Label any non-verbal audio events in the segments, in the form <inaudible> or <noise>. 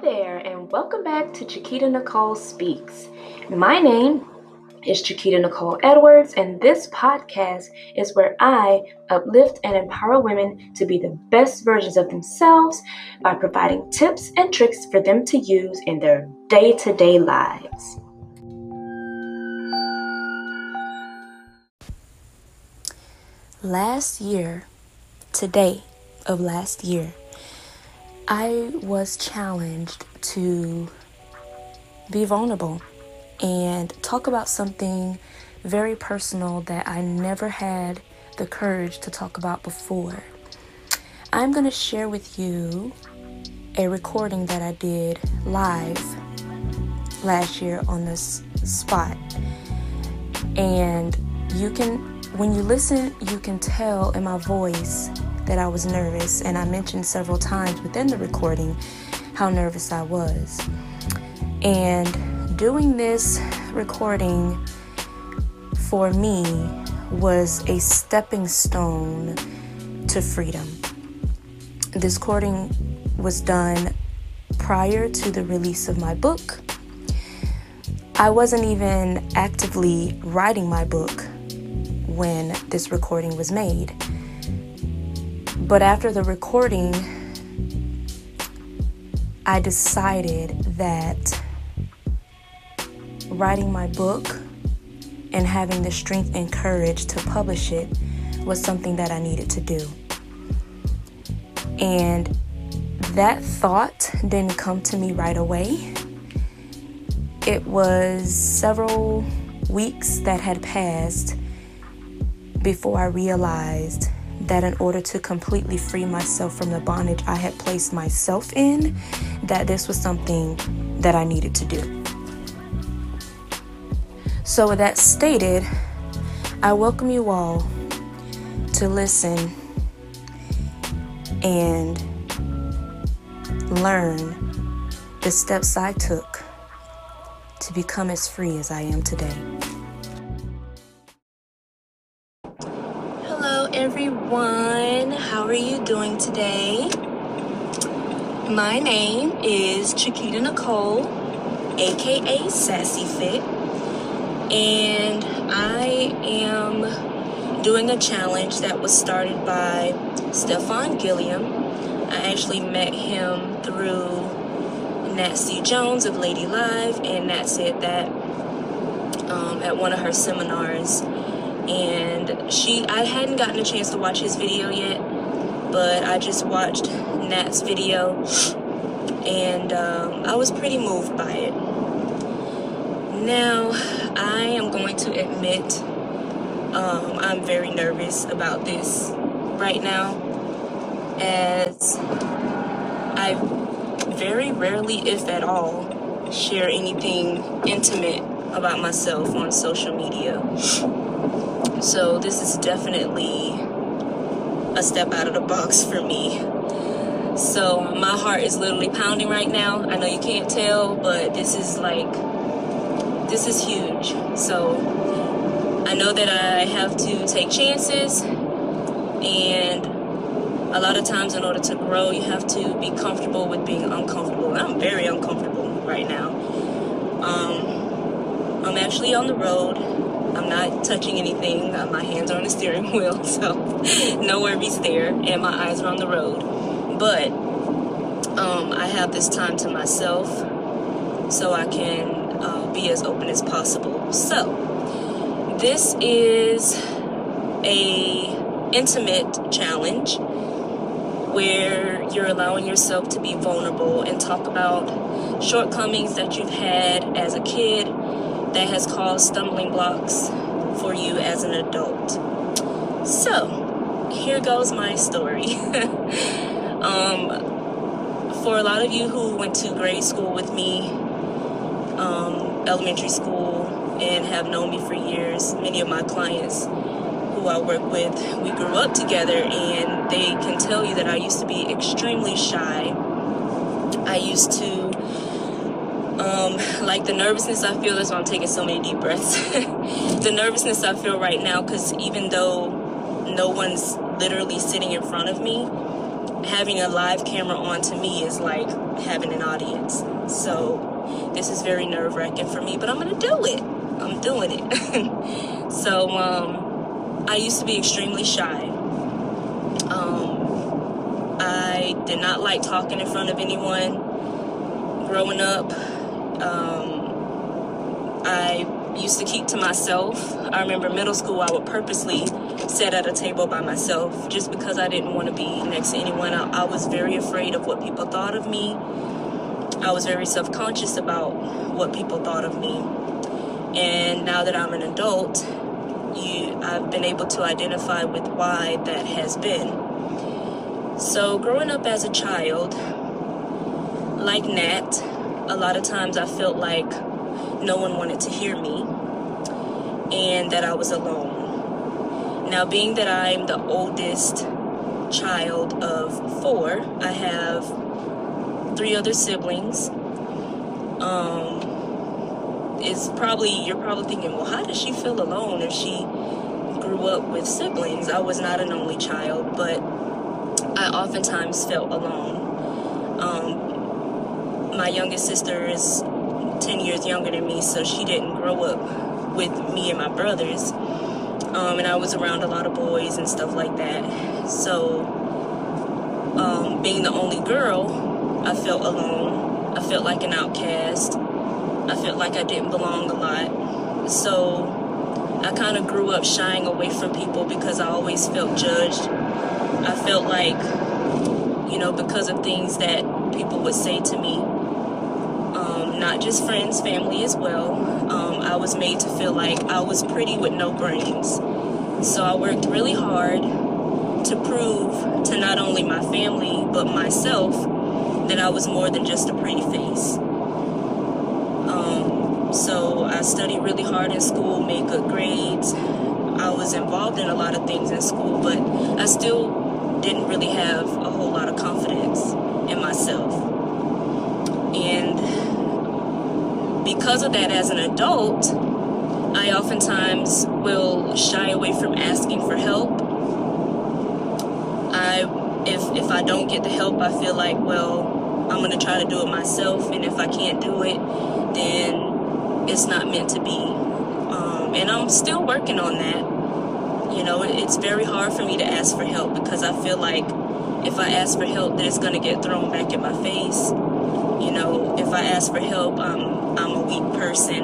Hello there, and welcome back to Chiquita Nicole Speaks. My name is Chiquita Nicole Edwards, and this podcast is where I uplift and empower women to be the best versions of themselves by providing tips and tricks for them to use in their day to day lives. Last year, today of last year, I was challenged to be vulnerable and talk about something very personal that I never had the courage to talk about before. I'm going to share with you a recording that I did live last year on this spot. And you can, when you listen, you can tell in my voice that I was nervous, and I mentioned several times within the recording how nervous I was. And doing this recording for me was a stepping stone to freedom. This recording was done prior to the release of my book. I wasn't even actively writing my book when this recording was made. But after the recording, I decided that writing my book and having the strength and courage to publish it was something that I needed to do. And that thought didn't come to me right away. It was several weeks that had passed before I realized that in order to completely free myself from the bondage I had placed myself in, that this was something that I needed to do. So, with that stated, I welcome you all to listen and learn the steps I took to become as free as I am today. Everyone. How are you doing today? My name is Chiquita Nicole, aka Sassy Fit, and I am doing a challenge that was started by Stefan Gilliam. I actually met him through Nancy Jones of Lady Live, and Nat said that um, at one of her seminars and she I hadn't gotten a chance to watch his video yet, but I just watched Nat's video and um, I was pretty moved by it. Now, I am going to admit um, I'm very nervous about this right now as I very rarely, if at all, share anything intimate about myself on social media. So this is definitely a step out of the box for me. So my heart is literally pounding right now. I know you can't tell, but this is like, this is huge. So I know that I have to take chances and a lot of times in order to grow you have to be comfortable with being uncomfortable i'm very uncomfortable right now um, i'm actually on the road I'm not touching anything. Uh, my hands are on the steering <laughs> wheel, so no worries there. And my eyes are on the road. But um, I have this time to myself so I can uh, be as open as possible. So this is a intimate challenge where you're allowing yourself to be vulnerable and talk about shortcomings that you've had as a kid that has caused stumbling blocks for you as an adult. So, here goes my story. <laughs> um, for a lot of you who went to grade school with me, um, elementary school, and have known me for years, many of my clients who I work with, we grew up together, and they can tell you that I used to be extremely shy. I used to um, like the nervousness I feel is why I'm taking so many deep breaths. <laughs> the nervousness I feel right now, because even though no one's literally sitting in front of me, having a live camera on to me is like having an audience. So this is very nerve wracking for me, but I'm gonna do it. I'm doing it. <laughs> so um, I used to be extremely shy. Um, I did not like talking in front of anyone. Growing up, um, I used to keep to myself. I remember middle school, I would purposely sit at a table by myself just because I didn't want to be next to anyone. I, I was very afraid of what people thought of me. I was very self conscious about what people thought of me. And now that I'm an adult, you, I've been able to identify with why that has been. So, growing up as a child, like Nat, a lot of times I felt like no one wanted to hear me and that I was alone. Now, being that I'm the oldest child of four, I have three other siblings. Um, it's probably, you're probably thinking, well, how does she feel alone if she grew up with siblings? I was not an only child, but I oftentimes felt alone. Um, my youngest sister is 10 years younger than me, so she didn't grow up with me and my brothers. Um, and I was around a lot of boys and stuff like that. So, um, being the only girl, I felt alone. I felt like an outcast. I felt like I didn't belong a lot. So, I kind of grew up shying away from people because I always felt judged. I felt like, you know, because of things that people would say to me, not just friends, family as well. Um, I was made to feel like I was pretty with no brains. So I worked really hard to prove to not only my family but myself that I was more than just a pretty face. Um, so I studied really hard in school, made good grades. I was involved in a lot of things in school, but I still didn't really have a whole lot of confidence in myself. And because of that, as an adult, I oftentimes will shy away from asking for help. I, if if I don't get the help, I feel like, well, I'm gonna try to do it myself, and if I can't do it, then it's not meant to be. Um, and I'm still working on that. You know, it's very hard for me to ask for help because I feel like if I ask for help, then it's gonna get thrown back in my face. You know, if I ask for help, I'm I'm a weak person.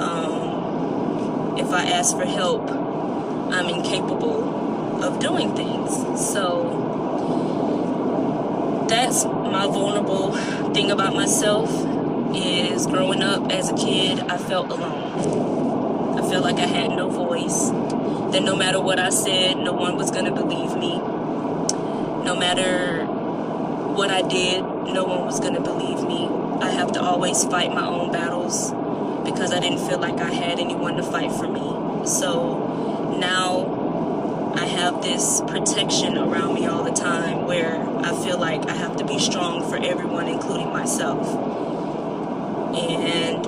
Um, if I ask for help, I'm incapable of doing things. So that's my vulnerable thing about myself is growing up as a kid, I felt alone. I felt like I had no voice. That no matter what I said, no one was going to believe me. No matter what I did, no one was going to believe me. I have to always fight my own battles because I didn't feel like I had anyone to fight for me. So now I have this protection around me all the time where I feel like I have to be strong for everyone, including myself. And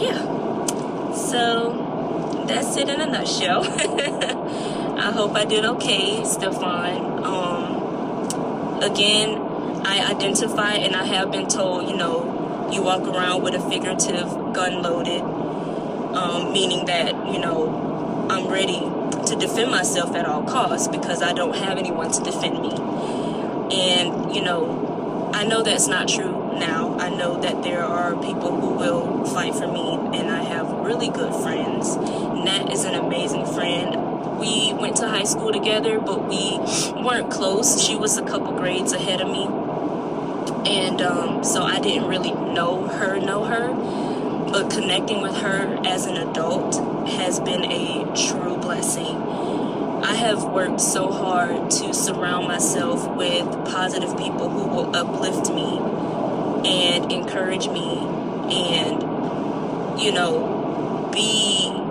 yeah, so that's it in a nutshell. <laughs> I hope I did okay, Stefan. Um, again, I identify and I have been told, you know, you walk around with a figurative gun loaded, um, meaning that, you know, I'm ready to defend myself at all costs because I don't have anyone to defend me. And, you know, I know that's not true now. I know that there are people who will fight for me, and I have really good friends. Nat is an amazing friend. We went to high school together, but we weren't close. She was a couple grades ahead of me and um, so I didn't really know her, know her. But connecting with her as an adult has been a true blessing. I have worked so hard to surround myself with positive people who will uplift me and encourage me and, you know, be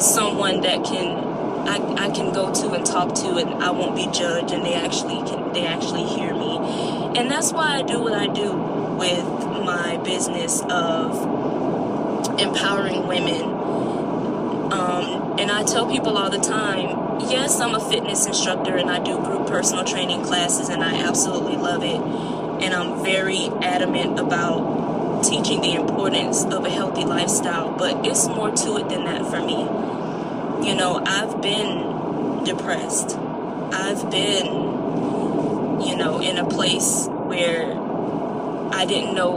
someone that can I, I can go to and talk to and I won't be judged and they actually can they actually hear me. And that's why I do what I do with my business of empowering women. Um, And I tell people all the time, yes, I'm a fitness instructor and I do group personal training classes and I absolutely love it. And I'm very adamant about teaching the importance of a healthy lifestyle, but it's more to it than that for me. You know, I've been depressed. I've been, you know, in a place where I didn't know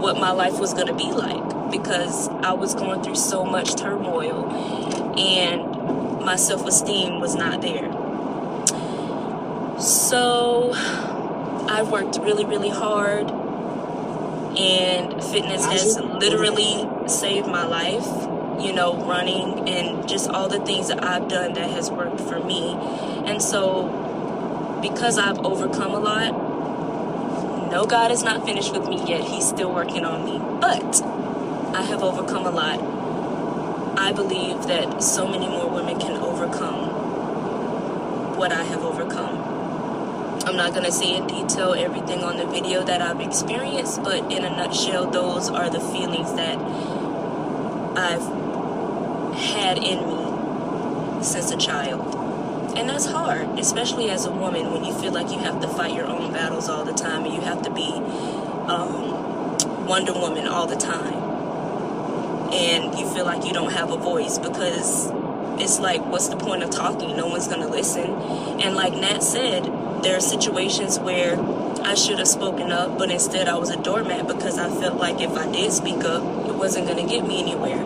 what my life was going to be like because I was going through so much turmoil and my self esteem was not there. So I worked really, really hard, and fitness has literally saved my life. You know, running and just all the things that I've done that has worked for me. And so, because I've overcome a lot, no, God is not finished with me yet. He's still working on me. But I have overcome a lot I believe that so many more women can overcome what I have overcome. I'm not going to say in detail everything on the video that I've experienced, but in a nutshell, those are the feelings that I've had in me since a child. And that's hard, especially as a woman, when you feel like you have to fight your own battles all the time and you have to be um, Wonder Woman all the time and you feel like you don't have a voice because it's like, what's the point of talking? No one's going to listen. And like Nat said, there are situations where I should have spoken up, but instead I was a doormat because I felt like if I did speak up, it wasn't going to get me anywhere.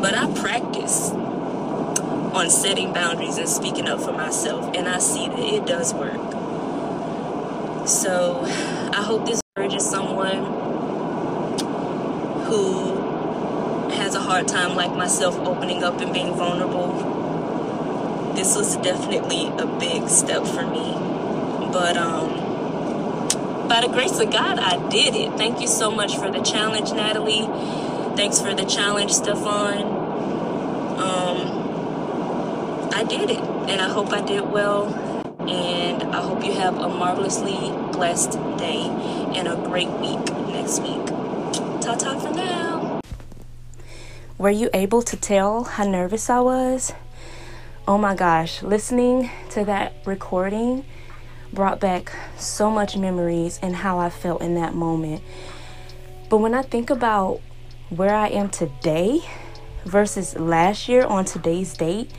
But I practice on setting boundaries and speaking up for myself, and I see that it does work. So I hope this encourages someone who has a hard time, like myself, opening up and being vulnerable, this was definitely a big step for me. But um, by the grace of God, I did it. Thank you so much for the challenge, Natalie. Thanks for the challenge, Stefan. Um, I did it, and I hope I did well. And I hope you have a marvelously blessed day and a great week next week. Ta ta for now. Were you able to tell how nervous I was? Oh my gosh, listening to that recording brought back so much memories and how I felt in that moment. But when I think about where I am today versus last year on today's date,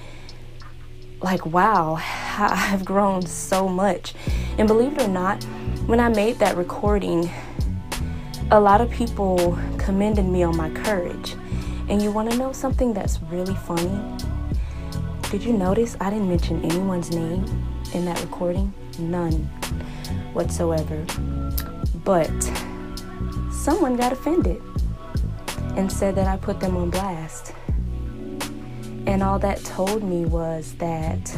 like wow, <laughs> I've grown so much. And believe it or not, when I made that recording, a lot of people commended me on my courage. And you want to know something that's really funny? Did you notice I didn't mention anyone's name in that recording? None whatsoever. But someone got offended and said that I put them on blast. And all that told me was that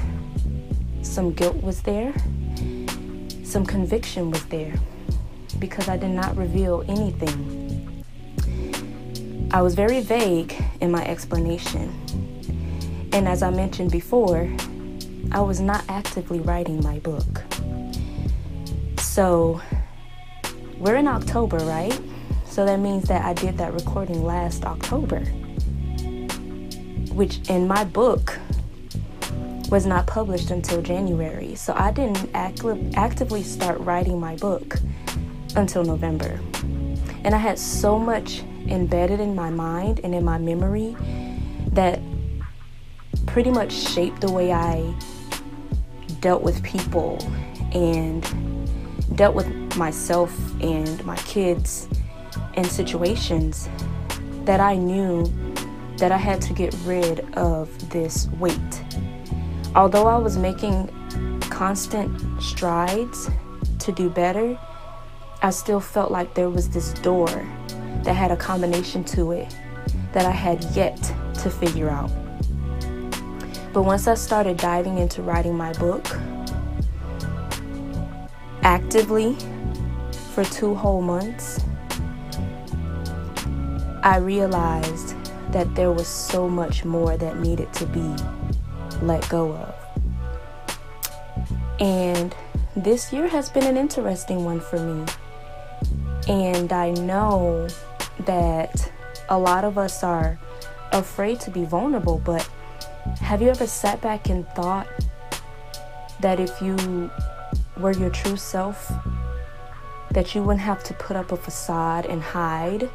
some guilt was there, some conviction was there, because I did not reveal anything I was very vague in my explanation. And as I mentioned before, I was not actively writing my book. So we're in October, right? So that means that I did that recording last October, which in my book was not published until January. So I didn't act- actively start writing my book until November. And I had so much embedded in my mind and in my memory that pretty much shaped the way I dealt with people and dealt with myself and my kids and situations that I knew that I had to get rid of this weight. Although I was making constant strides to do better, I still felt like there was this door that had a combination to it that I had yet to figure out. But once I started diving into writing my book actively for two whole months, I realized that there was so much more that needed to be let go of. And this year has been an interesting one for me. And I know that a lot of us are afraid to be vulnerable, but have you ever sat back and thought that if you were your true self, that you wouldn't have to put up a facade and hide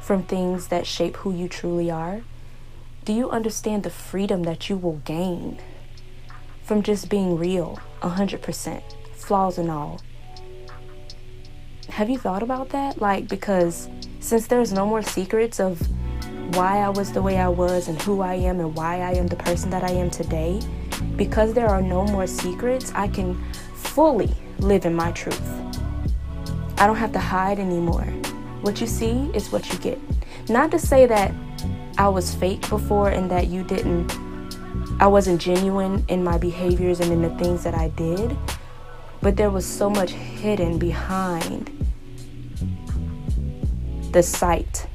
from things that shape who you truly are? Do you understand the freedom that you will gain from just being real, 100%, flaws and all? Have you thought about that? Like, because since there's no more secrets of why I was the way I was and who I am and why I am the person that I am today, because there are no more secrets, I can fully live in my truth. I don't have to hide anymore. What you see is what you get. Not to say that I was fake before and that you didn't, I wasn't genuine in my behaviors and in the things that I did, but there was so much hidden behind the sight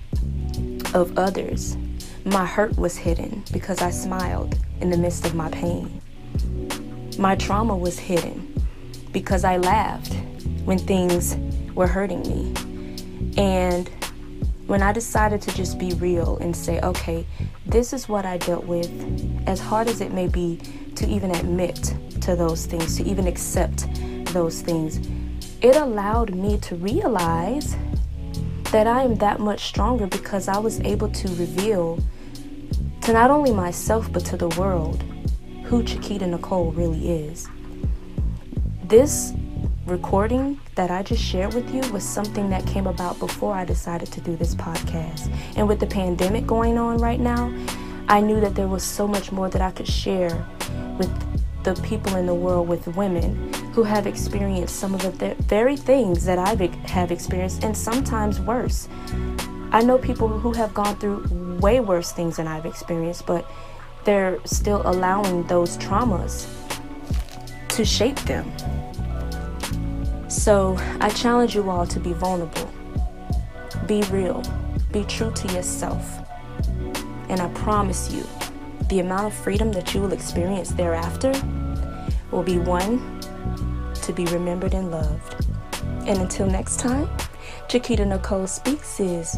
of others. My hurt was hidden because I smiled in the midst of my pain. My trauma was hidden because I laughed when things were hurting me. And when I decided to just be real and say, okay, this is what I dealt with, as hard as it may be to even admit to those things, to even accept those things, it allowed me to realize that I am that much stronger because I was able to reveal to not only myself but to the world who Chiquita Nicole really is. This recording that I just shared with you was something that came about before I decided to do this podcast. And with the pandemic going on right now, I knew that there was so much more that I could share with the people in the world, with women who have experienced some of the th- very things that I have experienced, and sometimes worse. I know people who have gone through way worse things than I've experienced, but they're still allowing those traumas to shape them. So I challenge you all to be vulnerable, be real, be true to yourself. And I promise you, the amount of freedom that you will experience thereafter will be one to be remembered and loved. And until next time, Chiquita Nicole Speaks is.